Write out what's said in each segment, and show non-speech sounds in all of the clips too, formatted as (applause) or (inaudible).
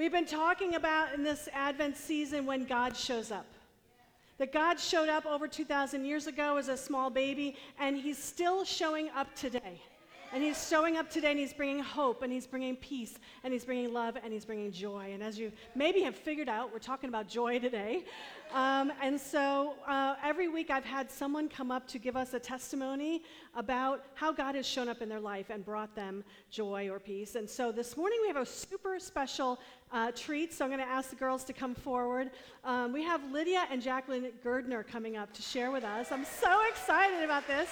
We've been talking about in this Advent season when God shows up. That God showed up over 2,000 years ago as a small baby, and He's still showing up today. And he's showing up today and he's bringing hope and he's bringing peace and he's bringing love and he's bringing joy. And as you maybe have figured out, we're talking about joy today. Um, and so uh, every week I've had someone come up to give us a testimony about how God has shown up in their life and brought them joy or peace. And so this morning we have a super special uh, treat. So I'm going to ask the girls to come forward. Um, we have Lydia and Jacqueline Girdner coming up to share with us. I'm so excited about this.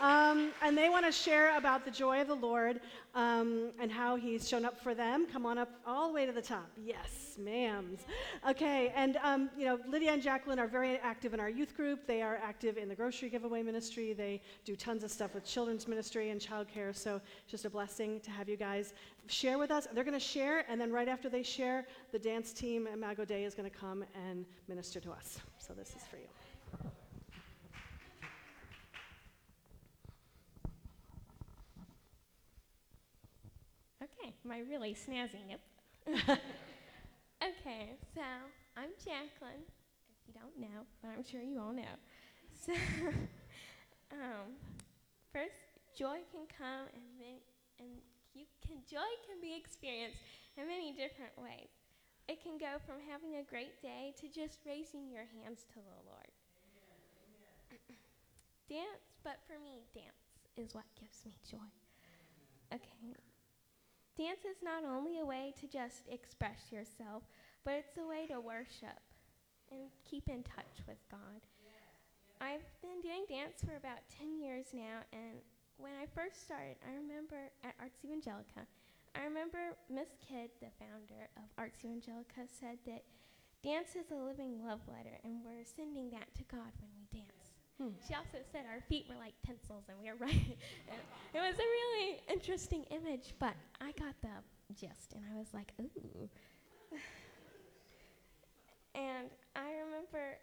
Um, and they want to share about the joy of the Lord um, and how He's shown up for them. Come on up all the way to the top. Yes, ma'ams. Okay, and um, you know, Lydia and Jacqueline are very active in our youth group. They are active in the grocery giveaway ministry. They do tons of stuff with children's ministry and childcare. So, just a blessing to have you guys share with us. They're going to share, and then right after they share, the dance team at Mago Day is going to come and minister to us. So, this is for you. My really snazzy nip. (laughs) okay, so I'm Jacqueline, if you don't know, but I'm sure you all know. (laughs) So, um, first, joy can come and then, and you can joy can be experienced in many different ways. It can go from having a great day to just raising your hands to the Lord. (clears throat) dance, but for me, dance is what gives me joy. Okay, Dance is not only a way to just express yourself, but it's a way to worship and keep in touch with God. I've been doing dance for about 10 years now, and when I first started, I remember at Arts Evangelica, I remember Miss Kidd, the founder of Arts Evangelica, said that dance is a living love letter, and we're sending that to God when. Hmm. She also said our feet were like pencils and we were writing. (laughs) it was a really interesting image, but I got the gist and I was like, ooh. (sighs) and I remember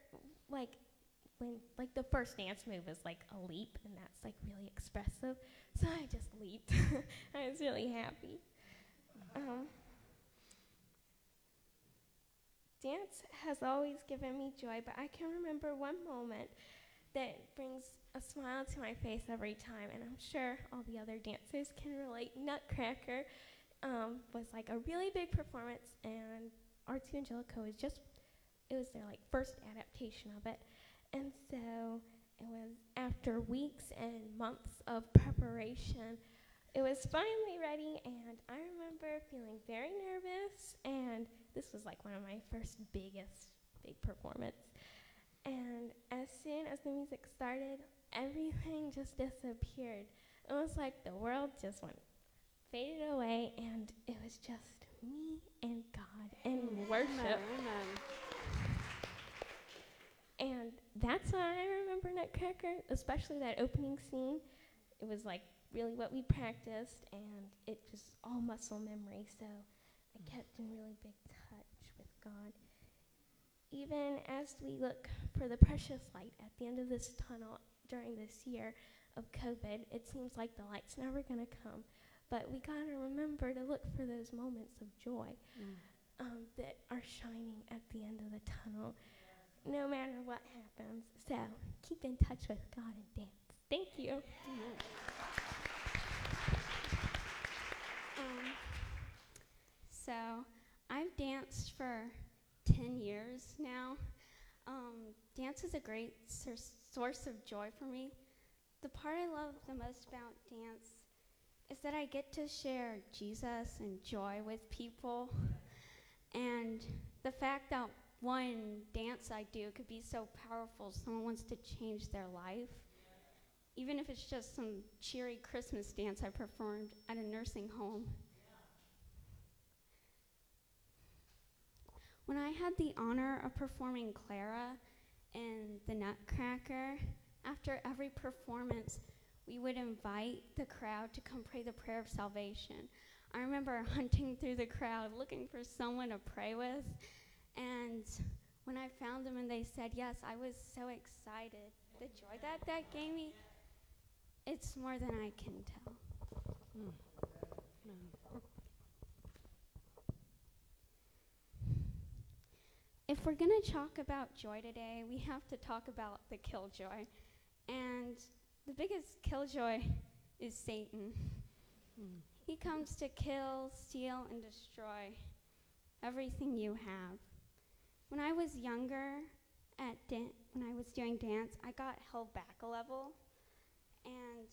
like when like the first dance move is like a leap and that's like really expressive. So I just leaped. (laughs) I was really happy. Um, dance has always given me joy, but I can remember one moment that brings a smile to my face every time, and I'm sure all the other dancers can relate. Nutcracker um, was like a really big performance, and Arts Evangelica was just, it was their like first adaptation of it. And so it was after weeks and months of preparation, it was finally ready, and I remember feeling very nervous, and this was like one of my first biggest big performance. And as soon as the music started, everything (laughs) just disappeared. It was like the world just went faded away, and it was just me and God and Amen. worship. Amen. And that's why I remember Nutcracker, especially that opening scene. It was like really what we practiced, and it was all muscle memory. So I kept in really big touch with God even as we look for the precious light at the end of this tunnel during this year of COVID, it seems like the light's never going to come. But we got to remember to look for those moments of joy mm. um, that are shining at the end of the tunnel, no matter what happens. So keep in touch with God and dance. Thank you. Um, so I've danced for 10 years now. Um, dance is a great source of joy for me. The part I love the most about dance is that I get to share Jesus and joy with people. And the fact that one dance I do could be so powerful, someone wants to change their life. Even if it's just some cheery Christmas dance I performed at a nursing home. When I had the honor of performing Clara in The Nutcracker, after every performance, we would invite the crowd to come pray the prayer of salvation. I remember (laughs) hunting through the crowd looking for someone to pray with, and when I found them and they said yes, I was so excited. The joy that that gave me, it's more than I can tell. Mm. If we're going to talk about joy today, we have to talk about the killjoy. And the biggest killjoy is Satan. Hmm. He comes to kill, steal, and destroy everything you have. When I was younger, at when I was doing dance, I got held back a level, and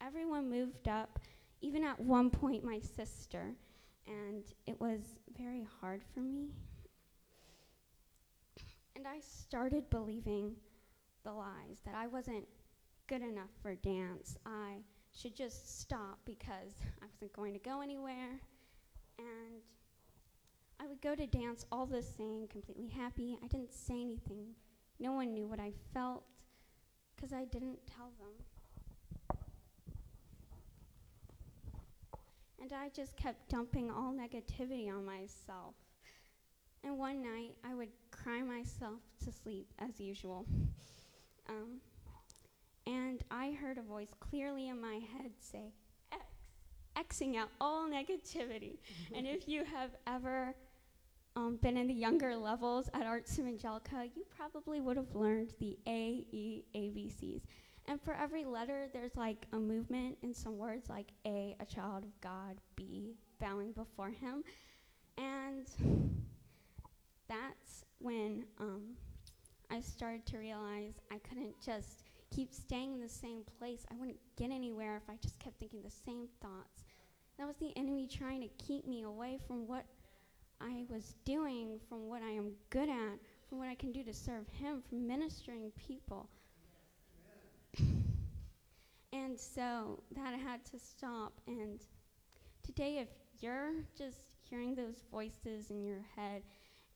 everyone moved up. Even at one point, my sister, and it was very hard for me. And I started believing the lies that I wasn't good enough for dance. I should just stop because (laughs) I wasn't going to go anywhere. And I would go to dance all the same, completely happy. I didn't say anything. No one knew what I felt because I didn't tell them. And I just kept dumping all negativity on myself. And one night, I would cry myself to sleep as usual. Um, and I heard a voice clearly in my head say, X, Xing out all negativity. (laughs) and if you have ever um, been in the younger levels at Arts Evangelica, you probably would have learned the A, E, ABCs. And for every letter, there's like a movement in some words, like A, a child of God, B, bowing before Him. And that's when um, I started to realize I couldn't just keep staying in the same place. I wouldn't get anywhere if I just kept thinking the same thoughts. That was the enemy trying to keep me away from what I was doing, from what I am good at, from what I can do to serve Him, from ministering people. (laughs) and so that had to stop. And today, if you're just hearing those voices in your head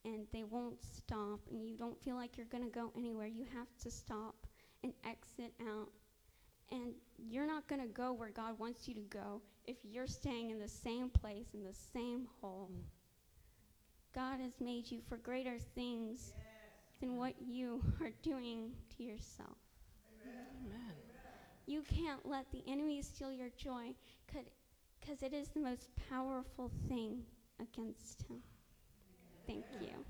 and they won't stop and you don't feel like you're going to go anywhere, you have to stop and exit out. And you're not going to go where God wants you to go if you're staying in the same place, in the same hole. God has made you for greater things than what you (laughs) are doing to yourself. Amen. You can't let the enemy steal your joy because it is the most powerful thing against him. Thank you.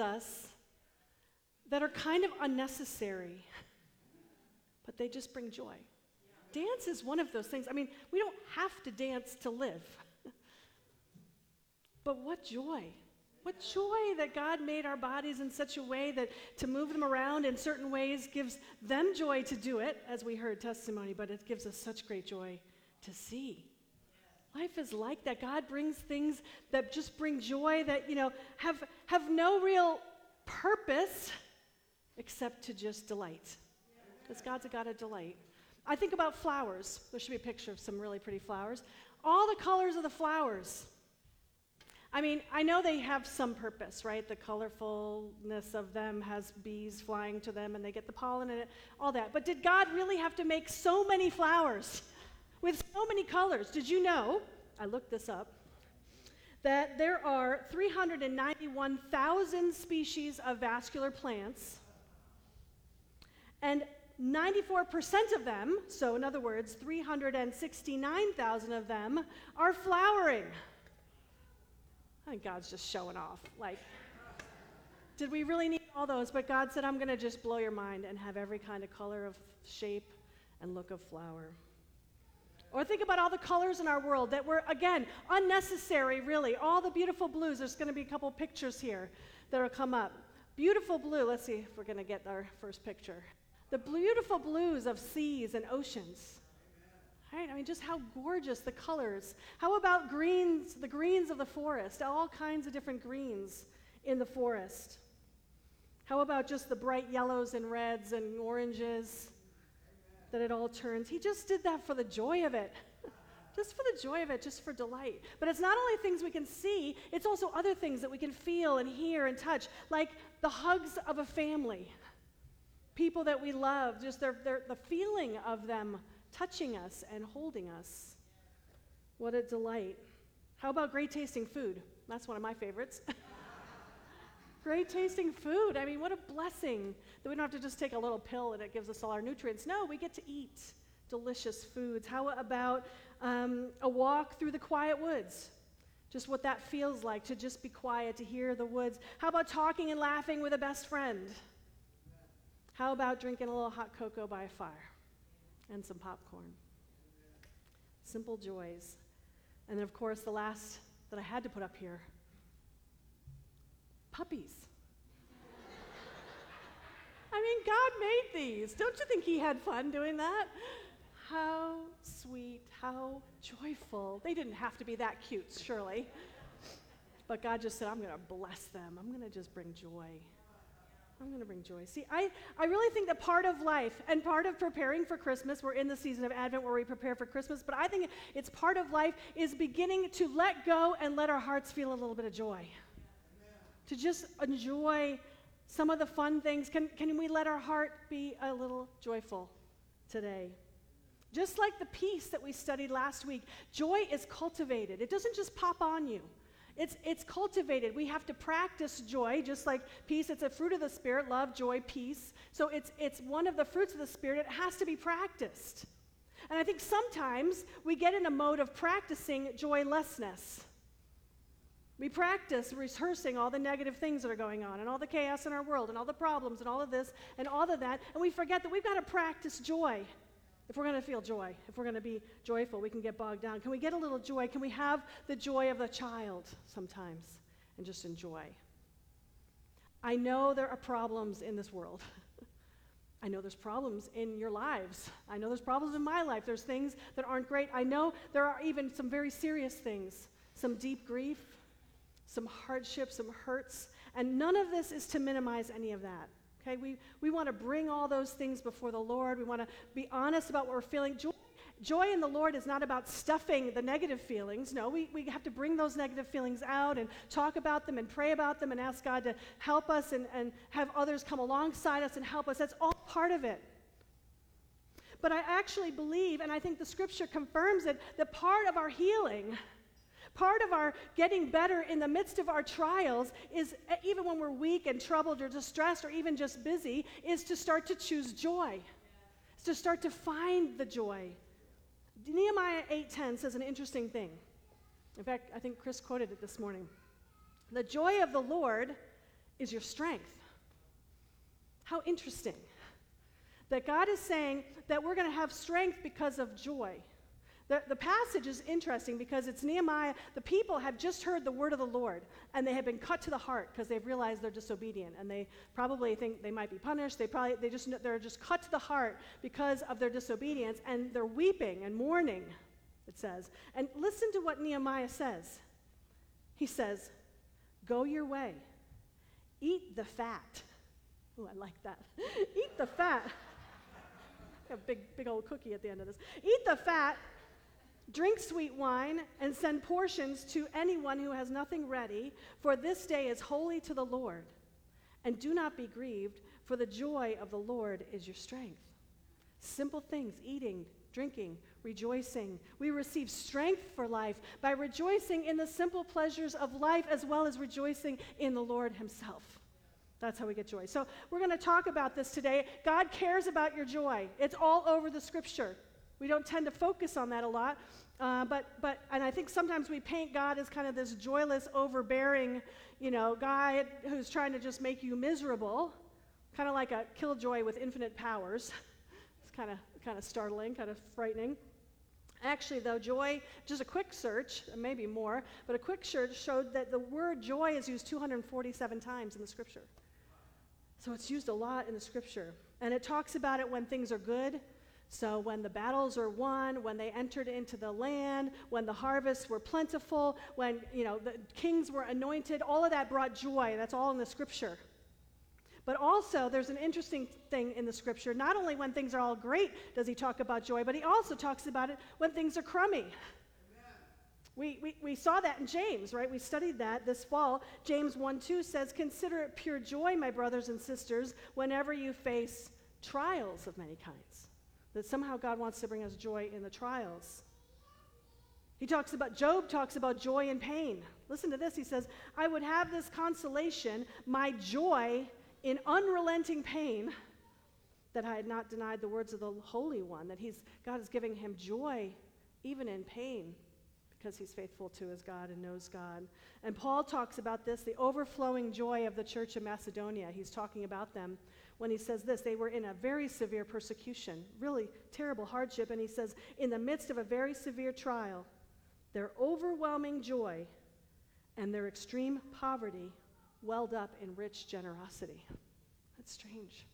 Us that are kind of unnecessary, but they just bring joy. Dance is one of those things. I mean, we don't have to dance to live. (laughs) but what joy. What joy that God made our bodies in such a way that to move them around in certain ways gives them joy to do it, as we heard testimony, but it gives us such great joy to see. Life is like that. God brings things that just bring joy that, you know, have, have no real purpose except to just delight. Because God's a God of delight. I think about flowers. There should be a picture of some really pretty flowers. All the colors of the flowers. I mean, I know they have some purpose, right? The colorfulness of them has bees flying to them and they get the pollen and all that. But did God really have to make so many flowers so many colors? Did you know? I looked this up. That there are 391,000 species of vascular plants, and 94% of them, so in other words, 369,000 of them, are flowering. I think God's just showing off. Like, did we really need all those? But God said, I'm going to just blow your mind and have every kind of color of shape and look of flower. Or think about all the colors in our world that were, again, unnecessary, really. All the beautiful blues. There's going to be a couple pictures here that will come up. Beautiful blue. Let's see if we're going to get our first picture. The beautiful blues of seas and oceans. Right? I mean, just how gorgeous the colors. How about greens, the greens of the forest? All kinds of different greens in the forest. How about just the bright yellows and reds and oranges that it all turns? He just did that for the joy of it. (laughs) just for the joy of it, just for delight. But it's not only things we can see, it's also other things that we can feel and hear and touch, like the hugs of a family. People that we love, just their, their, the feeling of them touching us and holding us. What a delight. How about great tasting food? That's one of my favorites. (laughs) great tasting food. I mean, what a blessing that we don't have to just take a little pill and it gives us all our nutrients. No, we get to eat delicious foods. How about um, a walk through the quiet woods? Just what that feels like to just be quiet, to hear the woods. How about talking and laughing with a best friend? How about drinking a little hot cocoa by a fire? and some popcorn. Simple joys. And then, of course, the last that I had to put up here puppies. I mean, God made these. Don't you think He had fun doing that? How sweet, how joyful. They didn't have to be that cute, surely. But God just said, I'm going to bless them. I'm going to just bring joy. I'm going to bring joy. See, I, I really think that part of life and part of preparing for Christmas, we're in the season of Advent where we prepare for Christmas, but I think it's part of life is beginning to let go and let our hearts feel a little bit of joy. To just enjoy some of the fun things. Can, can we let our heart be a little joyful today? Just like the peace that we studied last week, joy is cultivated. It doesn't just pop on you. It's, it's cultivated. We have to practice joy, just like peace. It's a fruit of the Spirit love, joy, peace. So it's, it's one of the fruits of the Spirit. It has to be practiced. And I think sometimes we get in a mode of practicing joylessness. We practice rehearsing all the negative things that are going on and all the chaos in our world and all the problems and all of this and all of that. And we forget that we've got to practice joy. If we're going to feel joy, if we're going to be joyful, we can get bogged down. Can we get a little joy? Can we have the joy of a child sometimes and just enjoy? I know there are problems in this world. (laughs) I know there's problems in your lives. I know there's problems in my life. There's things that aren't great. I know there are even some very serious things, some deep grief, some hardship, some hurts. And none of this is to minimize any of that. Okay, we, we want to bring all those things before the Lord. We want to be honest about what we're feeling. Joy, joy in the Lord is not about stuffing the negative feelings. No, we, we have to bring those negative feelings out and talk about them and pray about them and ask God to help us and, and have others come alongside us and help us. That's all part of it. But I actually believe, and I think the scripture confirms it, that part of our healing Part of our getting better in the midst of our trials is, even when we're weak and troubled or distressed or even just busy, is to start to choose joy. It's to start to find the joy. Nehemiah 8:10 says an interesting thing. In fact, I think Chris quoted it this morning. The joy of the Lord is your strength. How interesting that God is saying that we're going to have strength because of joy. The, the passage is interesting because it's Nehemiah. The people have just heard the word of the Lord, and they have been cut to the heart because they've realized they're disobedient, and they probably think they might be punished. They probably they just they're just cut to the heart because of their disobedience, and they're weeping and mourning. It says, and listen to what Nehemiah says. He says, "Go your way, eat the fat." Oh, I like that. (laughs) eat the fat. (laughs) A big, big old cookie at the end of this. Eat the fat Drink sweet wine and send portions to anyone who has nothing ready, for this day is holy to the Lord. And do not be grieved, for the joy of the Lord is your strength. Simple things eating, drinking, rejoicing. We receive strength for life by rejoicing in the simple pleasures of life as well as rejoicing in the Lord Himself. That's how we get joy. So, we're going to talk about this today. God cares about your joy, it's all over the scripture. We don't tend to focus on that a lot. Uh, but, but, and I think sometimes we paint God as kind of this joyless, overbearing, you know, guy who's trying to just make you miserable, kind of like a killjoy with infinite powers. (laughs) it's kind of, kind of startling, kind of frightening. Actually, though, joy, just a quick search, maybe more, but a quick search showed that the word joy is used 247 times in the scripture. So it's used a lot in the scripture. And it talks about it when things are good, so when the battles are won, when they entered into the land, when the harvests were plentiful, when you know the kings were anointed, all of that brought joy. That's all in the scripture. But also, there's an interesting thing in the scripture. Not only when things are all great does he talk about joy, but he also talks about it when things are crummy. We, we, we saw that in James, right? We studied that this fall. James 1 2 says, Consider it pure joy, my brothers and sisters, whenever you face trials of many kinds that somehow God wants to bring us joy in the trials. He talks about, Job talks about joy and pain. Listen to this. He says, I would have this consolation, my joy in unrelenting pain, that I had not denied the words of the Holy One, that he's, God is giving him joy even in pain because he's faithful to his God and knows God. And Paul talks about this, the overflowing joy of the church of Macedonia. He's talking about them when he says this. They were in a very severe persecution, really terrible hardship. And he says, in the midst of a very severe trial, their overwhelming joy and their extreme poverty welled up in rich generosity. That's strange.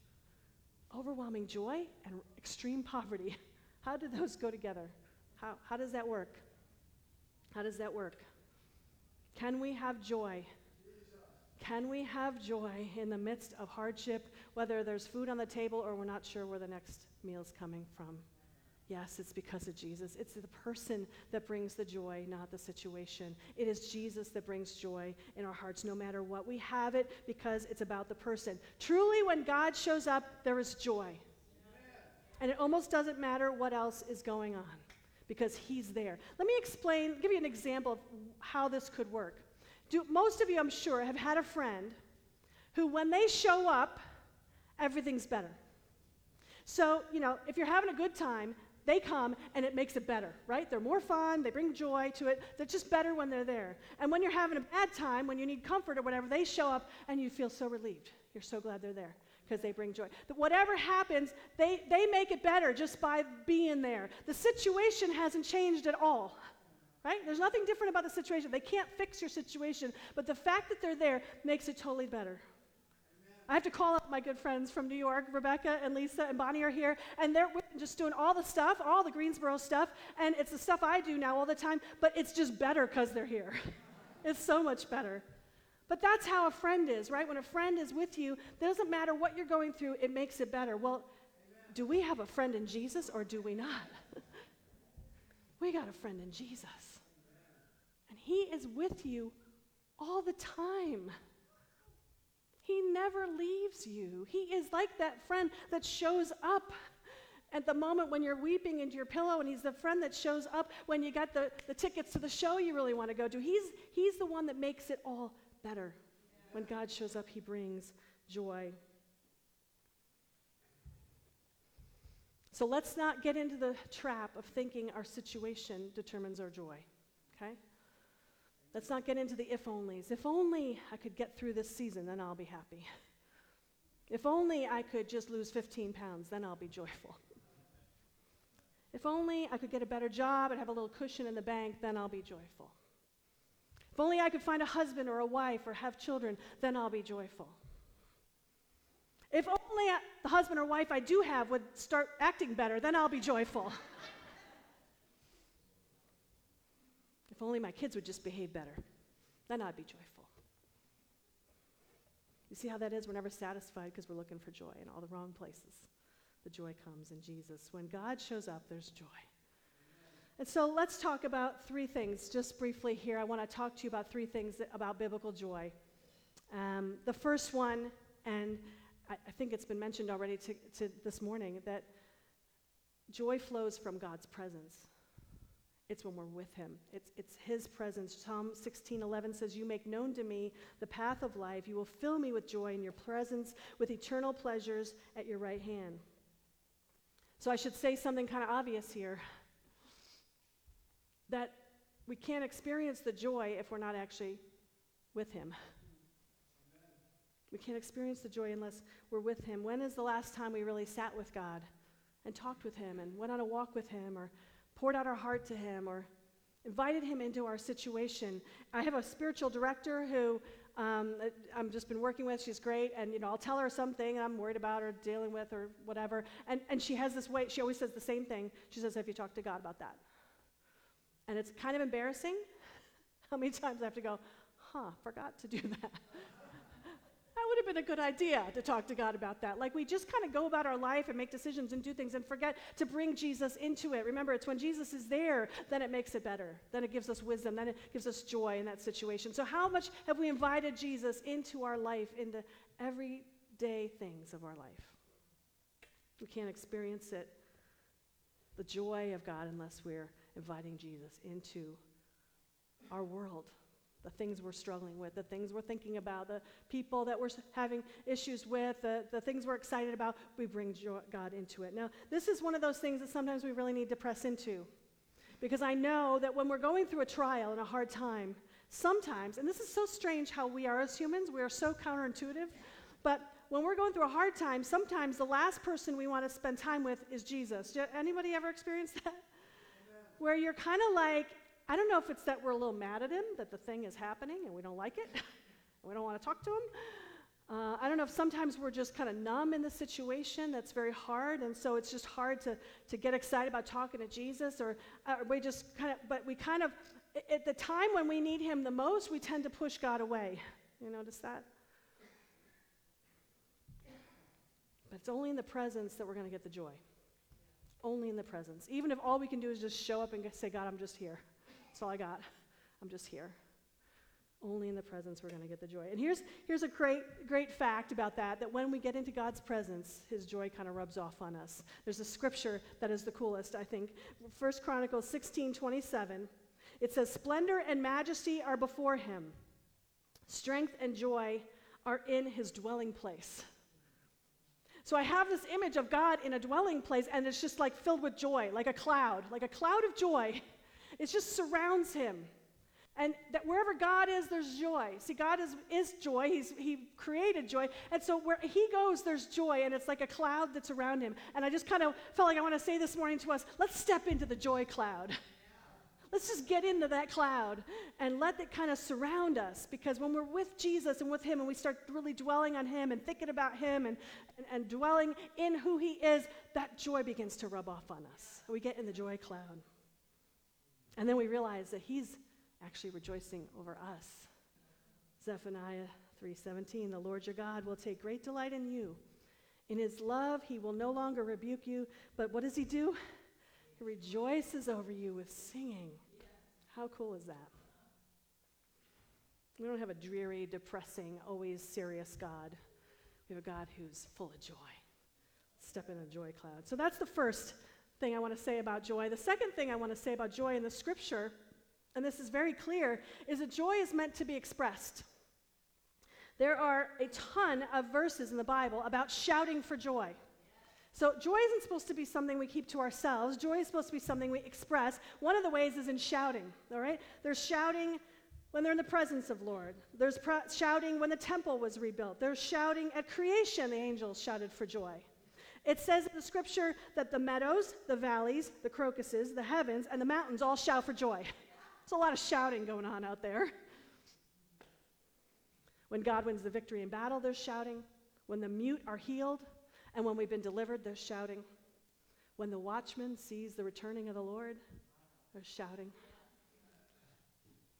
Overwhelming joy and extreme poverty. (laughs) How do those go together? How, how does that work? How does that work? Can we have joy can we have joy in the midst of hardship, whether there's food on the table or we're not sure where the next meal's coming from? Yes, it's because of Jesus. It's the person that brings the joy, not the situation. It is Jesus that brings joy in our hearts, no matter what. We have it because it's about the person. Truly, when God shows up, there is joy. And it almost doesn't matter what else is going on because He's there. Let me explain, give you an example of how this could work. Do, most of you, I'm sure, have had a friend who, when they show up, everything's better. So, you know, if you're having a good time, they come and it makes it better, right? They're more fun, they bring joy to it. They're just better when they're there. And when you're having a bad time, when you need comfort or whatever, they show up and you feel so relieved. You're so glad they're there because they bring joy. But whatever happens, they, they make it better just by being there. The situation hasn't changed at all right? There's nothing different about the situation. They can't fix your situation, but the fact that they're there makes it totally better. I have to call up my good friends from New York. Rebecca and Lisa and Bonnie are here, and they're just doing all the stuff, all the Greensboro stuff, and it's the stuff I do now all the time, but it's just better because they're here. (laughs) it's so much better. But that's how a friend is, right? When a friend is with you, it doesn't matter what you're going through, it makes it better. Well, Amen. do we have a friend in Jesus or do we not? (laughs) we got a friend in Jesus. He is with you all the time. He never leaves you. He is like that friend that shows up at the moment when you're weeping into your pillow, and he's the friend that shows up when you got the, the tickets to the show you really want to go to. He's, he's the one that makes it all better. When God shows up, he brings joy. So let's not get into the trap of thinking our situation determines our joy, okay? Let's not get into the if onlys. If only I could get through this season, then I'll be happy. If only I could just lose 15 pounds, then I'll be joyful. If only I could get a better job and have a little cushion in the bank, then I'll be joyful. If only I could find a husband or a wife or have children, then I'll be joyful. If only I, the husband or wife I do have would start acting better, then I'll be joyful. (laughs) if only my kids would just behave better, then I'd be joyful. You see how that is? We're never satisfied because we're looking for joy in all the wrong places. The joy comes in Jesus. When God shows up, there's joy. And so let's talk about three things just briefly here. I want to talk to you about three things about biblical joy. Um, the first one, and I, I think it's been mentioned already to, to this morning that joy flows from God's presence. It's when we're with him. It's, it's his presence. Psalm 16, 11 says, You make known to me the path of life. You will fill me with joy in your presence, with eternal pleasures at your right hand. So I should say something kind of obvious here that we can't experience the joy if we're not actually with him. We can't experience the joy unless we're with Him. When is the last time we really sat with God and talked with Him and went on a walk with Him or poured out our heart to Him or invited Him into our situation? I have a spiritual director who um, I've just been working with. She's great, and you know I'll tell her something I'm worried about or dealing with or whatever, and and she has this way. She always says the same thing. She says, "Have you talked to God about that?" And it's kind of embarrassing. (laughs) How many times I have to go, "Huh, forgot to do that." Would have been a good idea to talk to God about that. Like we just kind of go about our life and make decisions and do things and forget to bring Jesus into it. Remember, it's when Jesus is there, then it makes it better. Then it gives us wisdom. Then it gives us joy in that situation. So, how much have we invited Jesus into our life, into everyday things of our life? We can't experience it, the joy of God, unless we're inviting Jesus into our world the things we're struggling with, the things we're thinking about, the people that we're having issues with, the, the things we're excited about, we bring God into it. Now, this is one of those things that sometimes we really need to press into. Because I know that when we're going through a trial and a hard time, sometimes, and this is so strange how we are as humans, we are so counterintuitive, but when we're going through a hard time, sometimes the last person we want to spend time with is Jesus. Anybody ever experienced that? Where you're kind of like, I don't know if it's that we're a little mad at him, that the thing is happening and we don't like it, (laughs) we don't want to talk to him. Uh, I don't know if sometimes we're just kind of numb in the situation that's very hard, and so it's just hard to, to get excited about talking to Jesus, or uh, we just kind of, but we kind of, at the time when we need him the most, we tend to push God away. You notice that? But it's only in the presence that we're going to get the joy. Only in the presence. Even if all we can do is just show up and say, God, I'm just here. That's all I got. I'm just here. Only in the presence we're going to get the joy. And here's, here's a great, great fact about that that when we get into God's presence, his joy kind of rubs off on us. There's a scripture that is the coolest, I think. First Chronicles 16 27. It says, Splendor and majesty are before him, strength and joy are in his dwelling place. So I have this image of God in a dwelling place, and it's just like filled with joy, like a cloud, like a cloud of joy it just surrounds him. And that wherever God is, there's joy. See, God is, is joy. He's, he created joy. And so where He goes, there's joy. And it's like a cloud that's around Him. And I just kind of felt like I want to say this morning to us let's step into the joy cloud. (laughs) Let's just get into that cloud and let it kind of surround us. Because when we're with Jesus and with Him and we start really dwelling on Him and thinking about Him and, and, and dwelling in who He is, that joy begins to rub off on us. We get in the joy cloud. And then we realize that he's actually rejoicing over us. Zephaniah 3:17 The Lord your God will take great delight in you. In his love he will no longer rebuke you, but what does he do? He rejoices over you with singing. How cool is that? We don't have a dreary, depressing, always serious God. We have a God who's full of joy. Step in a joy cloud. So that's the first thing I want to say about joy. The second thing I want to say about joy in the scripture, and this is very clear, is that joy is meant to be expressed. There are a ton of verses in the Bible about shouting for joy. So, joy isn't supposed to be something we keep to ourselves. Joy is supposed to be something we express. One of the ways is in shouting, all right? There's shouting when they're in the presence of Lord. There's shouting when the temple was rebuilt. There's shouting at creation, the angels shouted for joy. It says in the scripture that the meadows, the valleys, the crocuses, the heavens, and the mountains all shout for joy. There's a lot of shouting going on out there. When God wins the victory in battle, there's shouting. When the mute are healed, and when we've been delivered, there's shouting. When the watchman sees the returning of the Lord, there's shouting.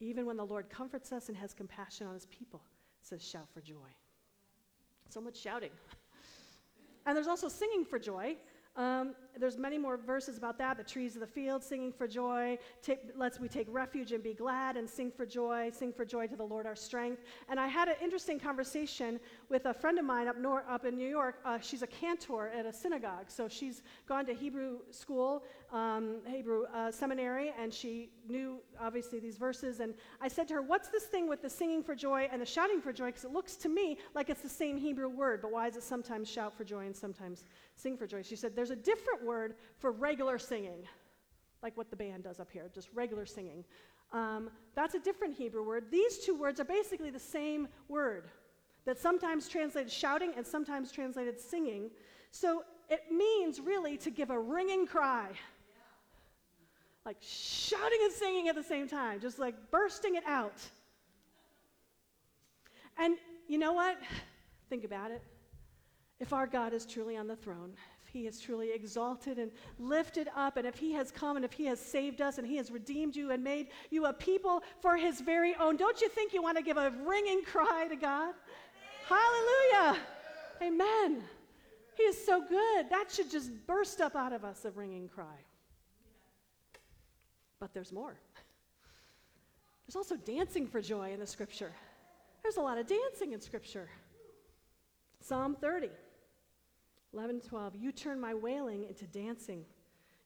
Even when the Lord comforts us and has compassion on his people, it says, shout for joy. So much shouting. (laughs) And there's also singing for joy. Um, there's many more verses about that. The trees of the field singing for joy. Take, let's we take refuge and be glad and sing for joy. Sing for joy to the Lord our strength. And I had an interesting conversation with a friend of mine up, nor- up in New York. Uh, she's a cantor at a synagogue, so she's gone to Hebrew school, um, Hebrew uh, seminary, and she knew obviously these verses. And I said to her, "What's this thing with the singing for joy and the shouting for joy? Because it looks to me like it's the same Hebrew word, but why is it sometimes shout for joy and sometimes sing for joy?" She said, "There's a different word." for regular singing, like what the band does up here, just regular singing. Um, that's a different Hebrew word. These two words are basically the same word that sometimes translated shouting and sometimes translated singing. So it means really to give a ringing cry. Like shouting and singing at the same time, just like bursting it out. And you know what? Think about it. If our God is truly on the throne, he is truly exalted and lifted up, and if He has come and if He has saved us and He has redeemed you and made you a people for His very own, don't you think you want to give a ringing cry to God? Hallelujah! Amen. He is so good. That should just burst up out of us a ringing cry. But there's more. There's also dancing for joy in the scripture. There's a lot of dancing in scripture. Psalm 30. 11 12. You turned my wailing into dancing.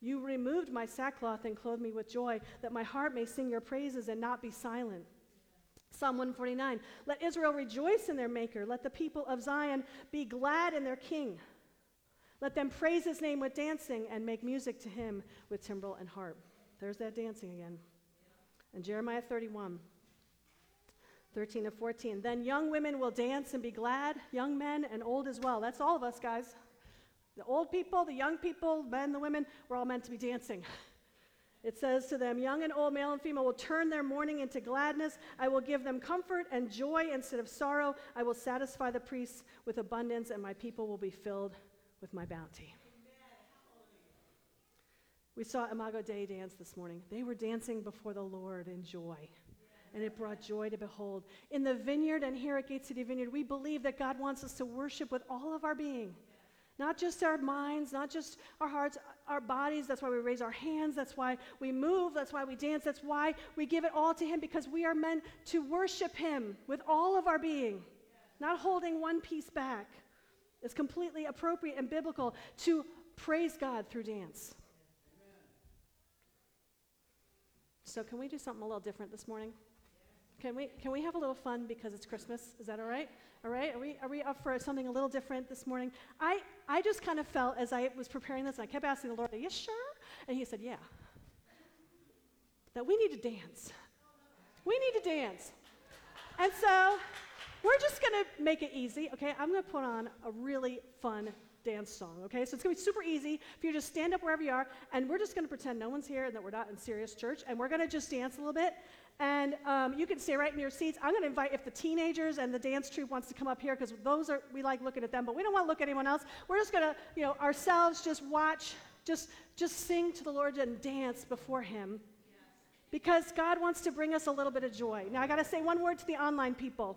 You removed my sackcloth and clothed me with joy, that my heart may sing your praises and not be silent. Psalm 149 Let Israel rejoice in their Maker. Let the people of Zion be glad in their King. Let them praise his name with dancing and make music to him with timbrel and harp. There's that dancing again. And Jeremiah 31 13 to 14. Then young women will dance and be glad, young men and old as well. That's all of us, guys. The old people, the young people, men, the women, we're all meant to be dancing. It says to them, Young and old, male and female, will turn their mourning into gladness. I will give them comfort and joy instead of sorrow. I will satisfy the priests with abundance, and my people will be filled with my bounty. We saw Imago Dei dance this morning. They were dancing before the Lord in joy, and it brought joy to behold. In the vineyard and here at Gate City Vineyard, we believe that God wants us to worship with all of our being. Not just our minds, not just our hearts, our bodies. That's why we raise our hands. That's why we move. That's why we dance. That's why we give it all to Him because we are meant to worship Him with all of our being, not holding one piece back. It's completely appropriate and biblical to praise God through dance. So, can we do something a little different this morning? Can we, can we have a little fun because it's Christmas? Is that all right? All right? Are we, are we up for something a little different this morning? I, I just kind of felt as I was preparing this, and I kept asking the Lord, Are you sure? And He said, Yeah. That we need to dance. We need to dance. And so we're just going to make it easy, okay? I'm going to put on a really fun dance song, okay? So it's going to be super easy for you to stand up wherever you are, and we're just going to pretend no one's here and that we're not in serious church, and we're going to just dance a little bit. And um, you can stay right in your seats. I'm going to invite if the teenagers and the dance troupe wants to come up here because those are we like looking at them, but we don't want to look at anyone else. We're just going to, you know, ourselves just watch, just just sing to the Lord and dance before Him, because God wants to bring us a little bit of joy. Now I got to say one word to the online people.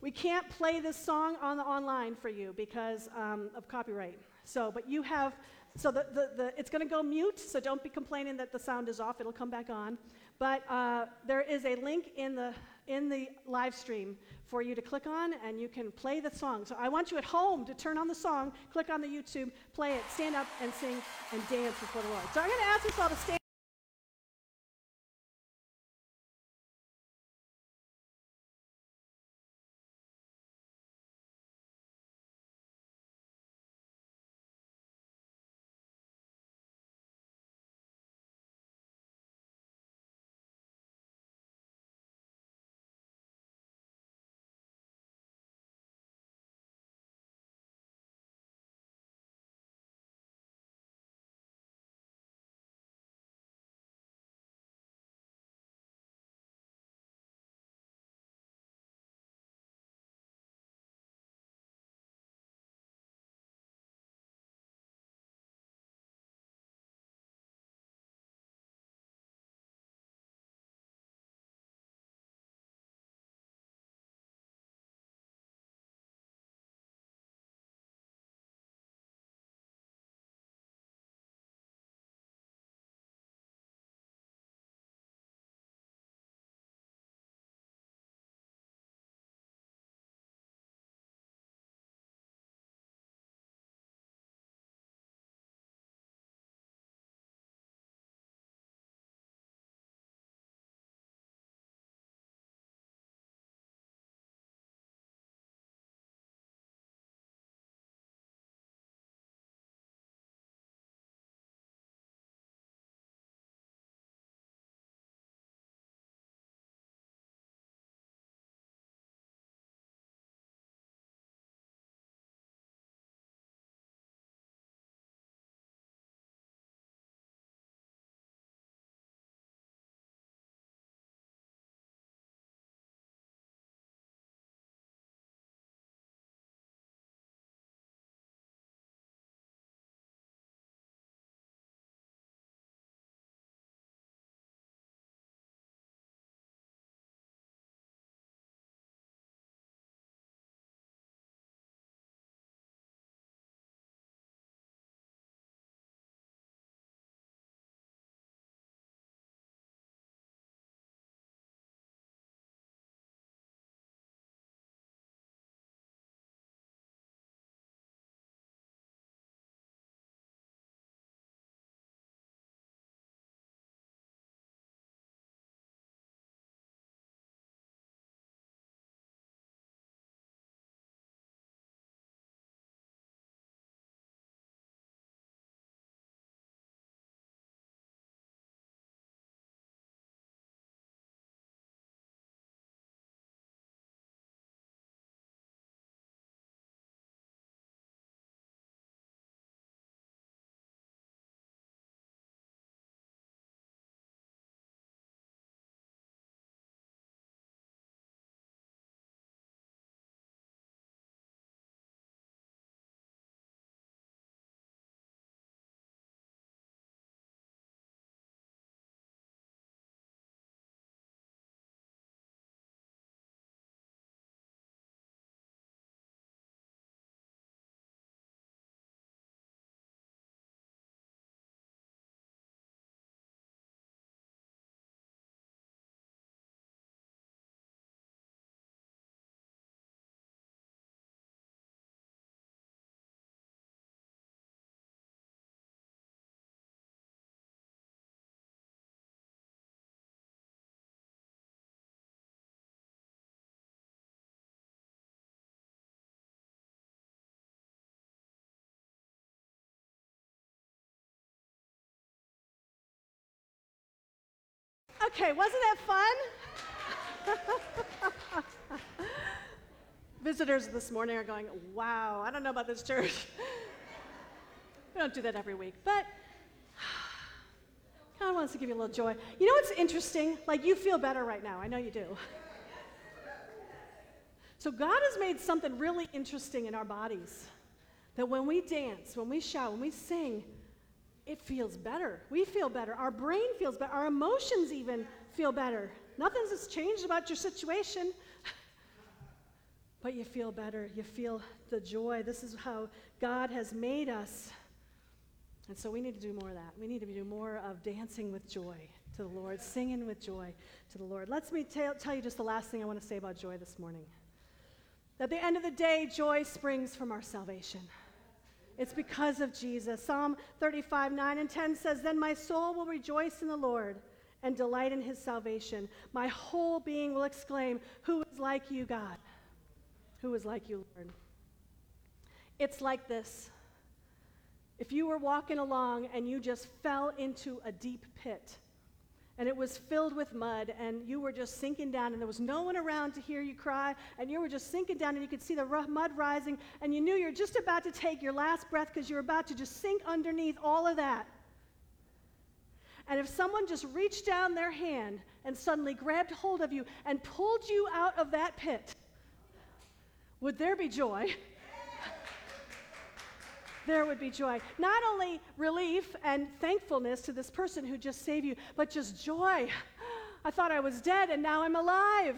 We can't play this song on the online for you because um, of copyright. So, but you have, so the, the, the it's going to go mute. So don't be complaining that the sound is off. It'll come back on. But uh, there is a link in the, in the live stream for you to click on, and you can play the song. So I want you at home to turn on the song, click on the YouTube, play it, stand up, and sing and dance before the Lord. So I'm going to ask us all to stand. Okay, wasn't that fun? (laughs) Visitors this morning are going, wow, I don't know about this church. (laughs) we don't do that every week, but (sighs) God wants to give you a little joy. You know what's interesting? Like, you feel better right now. I know you do. (laughs) So, God has made something really interesting in our bodies that when we dance, when we shout, when we sing, it feels better. We feel better. Our brain feels better. Our emotions even feel better. Nothing's changed about your situation, (laughs) but you feel better. You feel the joy. This is how God has made us. And so we need to do more of that. We need to do more of dancing with joy to the Lord, singing with joy to the Lord. Let me tell, tell you just the last thing I want to say about joy this morning. At the end of the day, joy springs from our salvation. It's because of Jesus. Psalm 35, 9 and 10 says, Then my soul will rejoice in the Lord and delight in his salvation. My whole being will exclaim, Who is like you, God? Who is like you, Lord? It's like this. If you were walking along and you just fell into a deep pit, and it was filled with mud, and you were just sinking down, and there was no one around to hear you cry, and you were just sinking down, and you could see the mud rising, and you knew you were just about to take your last breath because you were about to just sink underneath all of that. And if someone just reached down their hand and suddenly grabbed hold of you and pulled you out of that pit, would there be joy? (laughs) there would be joy. Not only relief and thankfulness to this person who just saved you, but just joy. I thought I was dead and now I'm alive.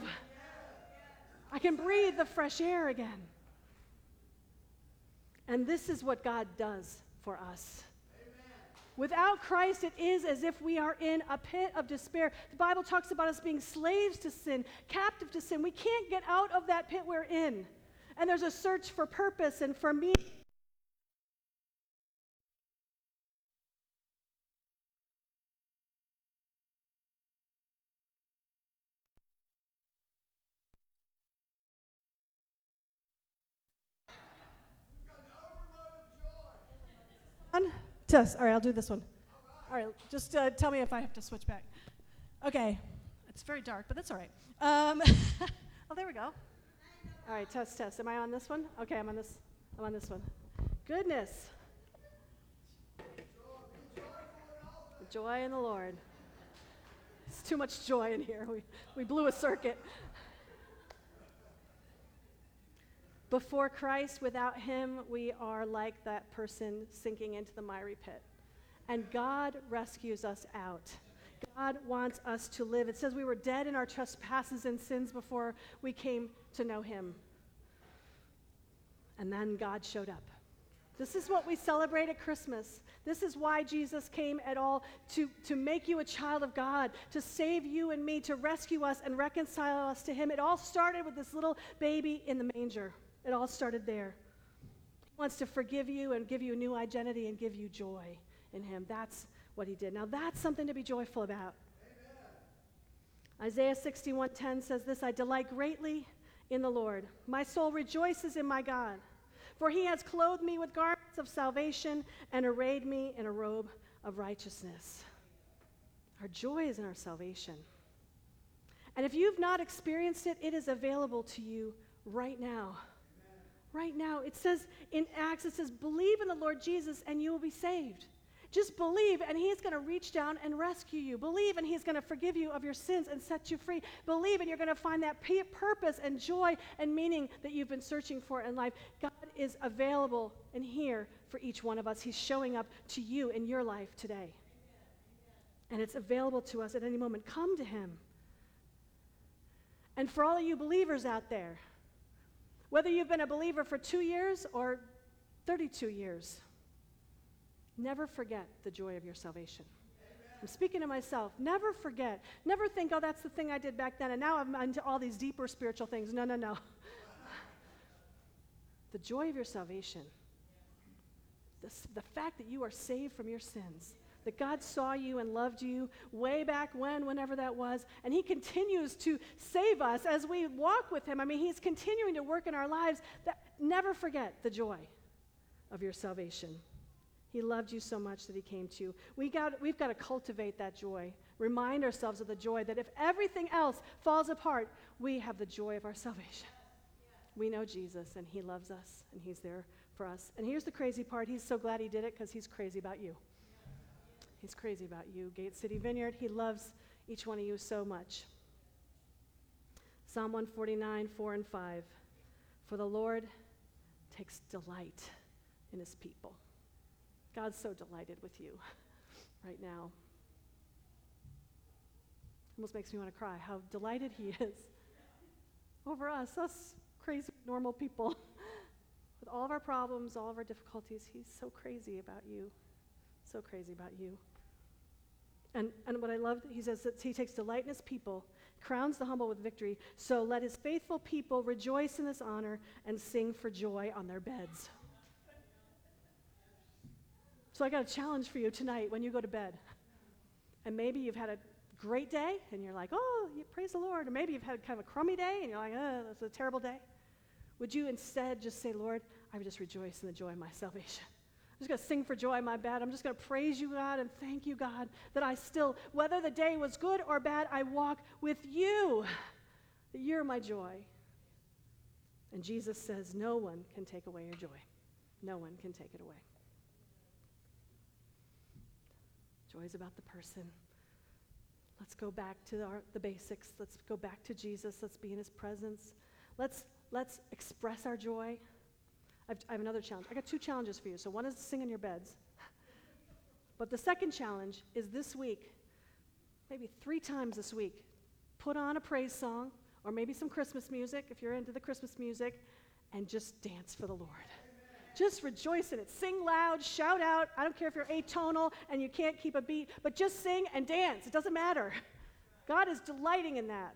I can breathe the fresh air again. And this is what God does for us. Without Christ, it is as if we are in a pit of despair. The Bible talks about us being slaves to sin, captive to sin. We can't get out of that pit we're in. And there's a search for purpose and for meaning Test. All right, I'll do this one. All right, just uh, tell me if I have to switch back. Okay, it's very dark, but that's all right. Um, (laughs) oh, there we go. All right, test, test. Am I on this one? Okay, I'm on this. I'm on this one. Goodness. Joy in the Lord. It's too much joy in here. We, we blew a circuit. Before Christ, without Him, we are like that person sinking into the miry pit. And God rescues us out. God wants us to live. It says we were dead in our trespasses and sins before we came to know Him. And then God showed up. This is what we celebrate at Christmas. This is why Jesus came at all to, to make you a child of God, to save you and me, to rescue us and reconcile us to Him. It all started with this little baby in the manger. It all started there. He wants to forgive you and give you a new identity and give you joy in Him. That's what He did. Now, that's something to be joyful about. Amen. Isaiah 61:10 says this, I delight greatly in the Lord. My soul rejoices in my God, for he has clothed me with garments of salvation and arrayed me in a robe of righteousness. Our joy is in our salvation. And if you've not experienced it, it is available to you right now right now. It says in Acts, it says, believe in the Lord Jesus and you will be saved. Just believe, and He's going to reach down and rescue you. Believe, and He's going to forgive you of your sins and set you free. Believe, and you're going to find that purpose and joy and meaning that you've been searching for in life. God is available and here for each one of us. He's showing up to you in your life today. And it's available to us at any moment. Come to Him. And for all of you believers out there, whether you've been a believer for two years or 32 years, never forget the joy of your salvation. I'm speaking to myself. Never forget. Never think, oh, that's the thing I did back then, and now I'm into all these deeper spiritual things. No, no, no. (laughs) the joy of your salvation, the, the fact that you are saved from your sins that God saw you and loved you way back when, whenever that was, and He continues to save us as we walk with Him. I mean, He's continuing to work in our lives. That, never forget the joy of your salvation. He loved you so much that he came to you. We got, we've got to cultivate that joy. Remind ourselves of the joy that if everything else falls apart, we have the joy of our salvation. We know Jesus, and he loves us, and he's there for us. And here's the crazy part He's so glad he did it because he's crazy about you. He's crazy about you, Gate City Vineyard. He loves each one of you so much. Psalm 149, 4 and 5. For the Lord takes delight in his people. God's so delighted with you (laughs) right now. Almost makes me want to cry how delighted he (laughs) is over us, us crazy normal people. (laughs) With all of our problems, all of our difficulties, he's so crazy about you. So crazy about you. And, and what I love, he says that he takes delight in his people, crowns the humble with victory. So let his faithful people rejoice in this honor and sing for joy on their beds. So I got a challenge for you tonight when you go to bed. And maybe you've had a great day and you're like, oh, praise the Lord. Or maybe you've had kind of a crummy day and you're like, oh, that's a terrible day. Would you instead just say, Lord, I would just rejoice in the joy of my salvation? I'm just going to sing for joy my bed. I'm just going to praise you, God, and thank you, God, that I still, whether the day was good or bad, I walk with you, that you're my joy. And Jesus says, No one can take away your joy. No one can take it away. Joy is about the person. Let's go back to our, the basics. Let's go back to Jesus. Let's be in his presence. Let's, let's express our joy. I've, I have another challenge. I got two challenges for you. So, one is sing in your beds. But the second challenge is this week, maybe three times this week, put on a praise song or maybe some Christmas music if you're into the Christmas music and just dance for the Lord. Just rejoice in it. Sing loud, shout out. I don't care if you're atonal and you can't keep a beat, but just sing and dance. It doesn't matter. God is delighting in that.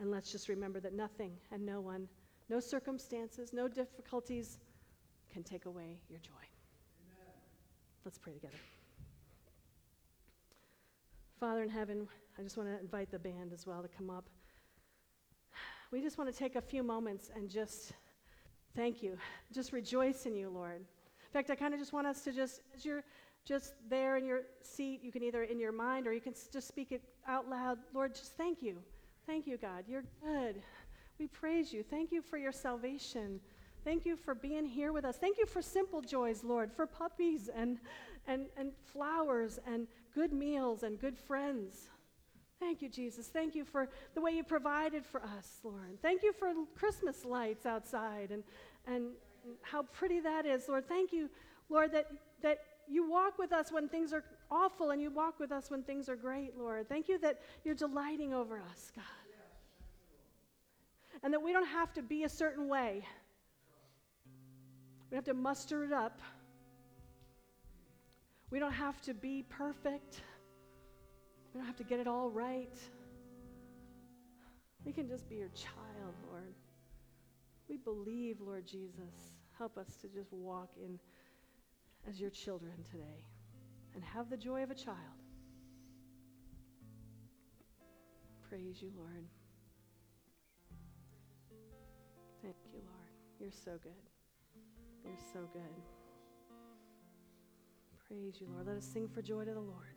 And let's just remember that nothing and no one, no circumstances, no difficulties can take away your joy. Amen. Let's pray together. Father in heaven, I just want to invite the band as well to come up we just want to take a few moments and just thank you. Just rejoice in you, Lord. In fact, I kind of just want us to just, as you're just there in your seat, you can either in your mind or you can just speak it out loud. Lord, just thank you. Thank you, God. You're good. We praise you. Thank you for your salvation. Thank you for being here with us. Thank you for simple joys, Lord, for puppies and, and, and flowers and good meals and good friends. Thank you, Jesus. Thank you for the way you provided for us, Lord. Thank you for Christmas lights outside and, and how pretty that is, Lord. Thank you, Lord, that, that you walk with us when things are awful and you walk with us when things are great, Lord. Thank you that you're delighting over us, God. And that we don't have to be a certain way. We have to muster it up. We don't have to be perfect. We don't have to get it all right. We can just be your child, Lord. We believe, Lord Jesus. Help us to just walk in as your children today and have the joy of a child. Praise you, Lord. Thank you, Lord. You're so good. You're so good. Praise you, Lord. Let us sing for joy to the Lord.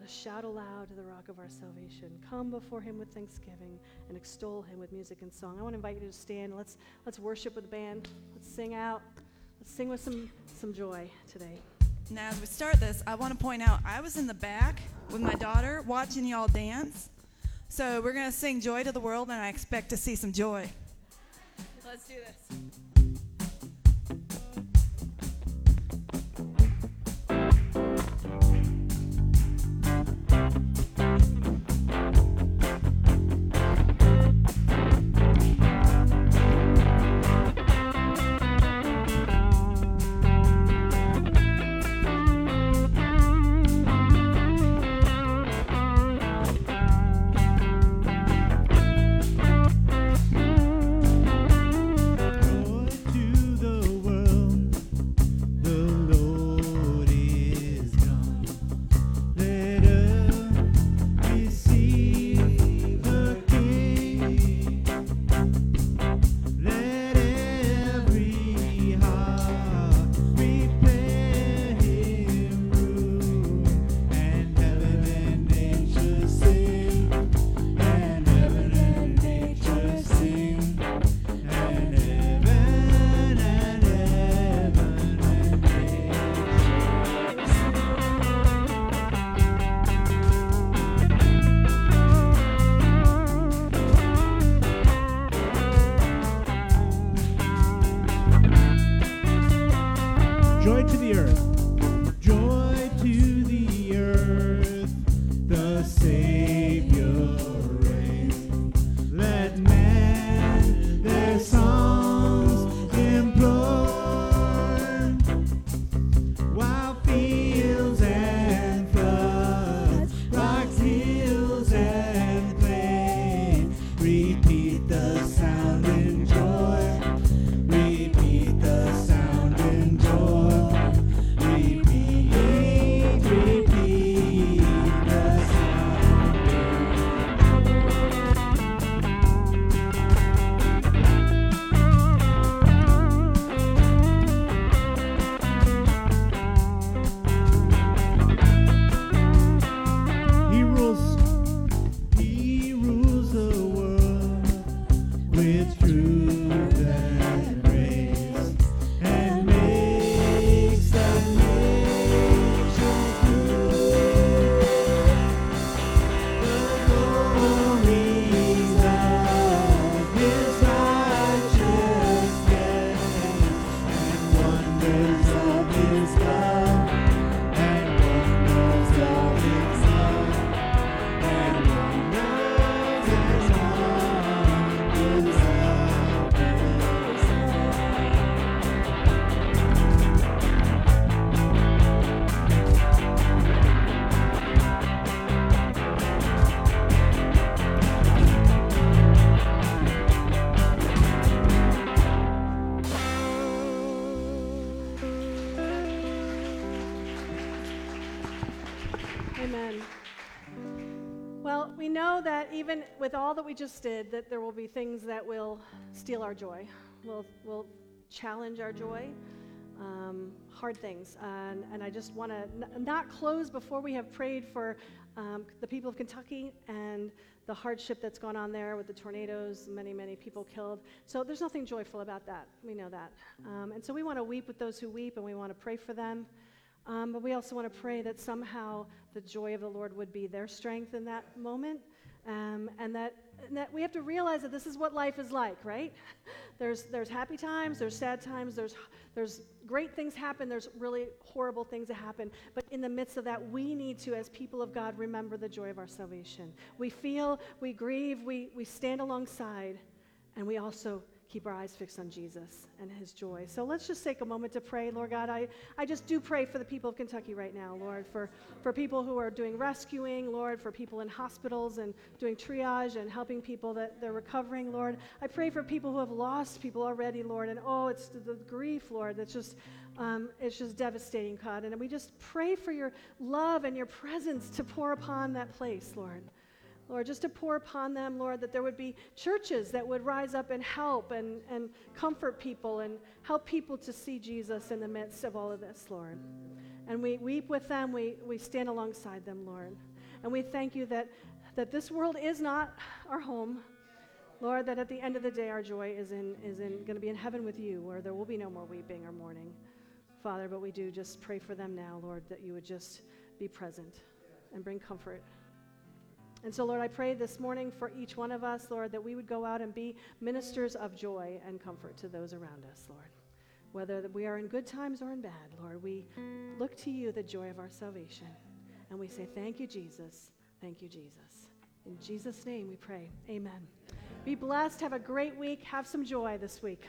Let's shout aloud to the rock of our salvation. Come before him with thanksgiving and extol him with music and song. I want to invite you to stand. Let's, let's worship with the band. Let's sing out. Let's sing with some, some joy today. Now, as we start this, I want to point out I was in the back with my daughter watching y'all dance. So we're going to sing Joy to the World, and I expect to see some joy. Let's do this. it's true. We just did, that there will be things that will steal our joy, will, will challenge our joy, um, hard things. And, and I just want to n- not close before we have prayed for um, the people of Kentucky and the hardship that's gone on there with the tornadoes, many, many people killed. So there's nothing joyful about that. We know that. Um, and so we want to weep with those who weep, and we want to pray for them. Um, but we also want to pray that somehow the joy of the Lord would be their strength in that moment. Um, and, that, and that we have to realize that this is what life is like, right? (laughs) There's, there's happy times, there's sad times, there's, there's great things happen, there's really horrible things that happen. But in the midst of that, we need to, as people of God, remember the joy of our salvation. We feel, we grieve, we, we stand alongside, and we also keep our eyes fixed on Jesus and his joy. So let's just take a moment to pray. Lord God, I, I just do pray for the people of Kentucky right now, Lord, for, for people who are doing rescuing, Lord, for people in hospitals and doing triage and helping people that they're recovering, Lord. I pray for people who have lost people already, Lord, and oh, it's the, the grief, Lord, that's just. Um, it's just devastating, God. And we just pray for your love and your presence to pour upon that place, Lord. Lord, just to pour upon them, Lord, that there would be churches that would rise up and help and, and comfort people and help people to see Jesus in the midst of all of this, Lord. And we weep with them, we, we stand alongside them, Lord. And we thank you that, that this world is not our home. Lord, that at the end of the day, our joy is in, is in going to be in heaven with you, where there will be no more weeping or mourning. Father, but we do just pray for them now, Lord, that you would just be present and bring comfort. And so, Lord, I pray this morning for each one of us, Lord, that we would go out and be ministers of joy and comfort to those around us, Lord. Whether we are in good times or in bad, Lord, we look to you, the joy of our salvation. And we say, Thank you, Jesus. Thank you, Jesus. In Jesus' name we pray. Amen. Be blessed. Have a great week. Have some joy this week.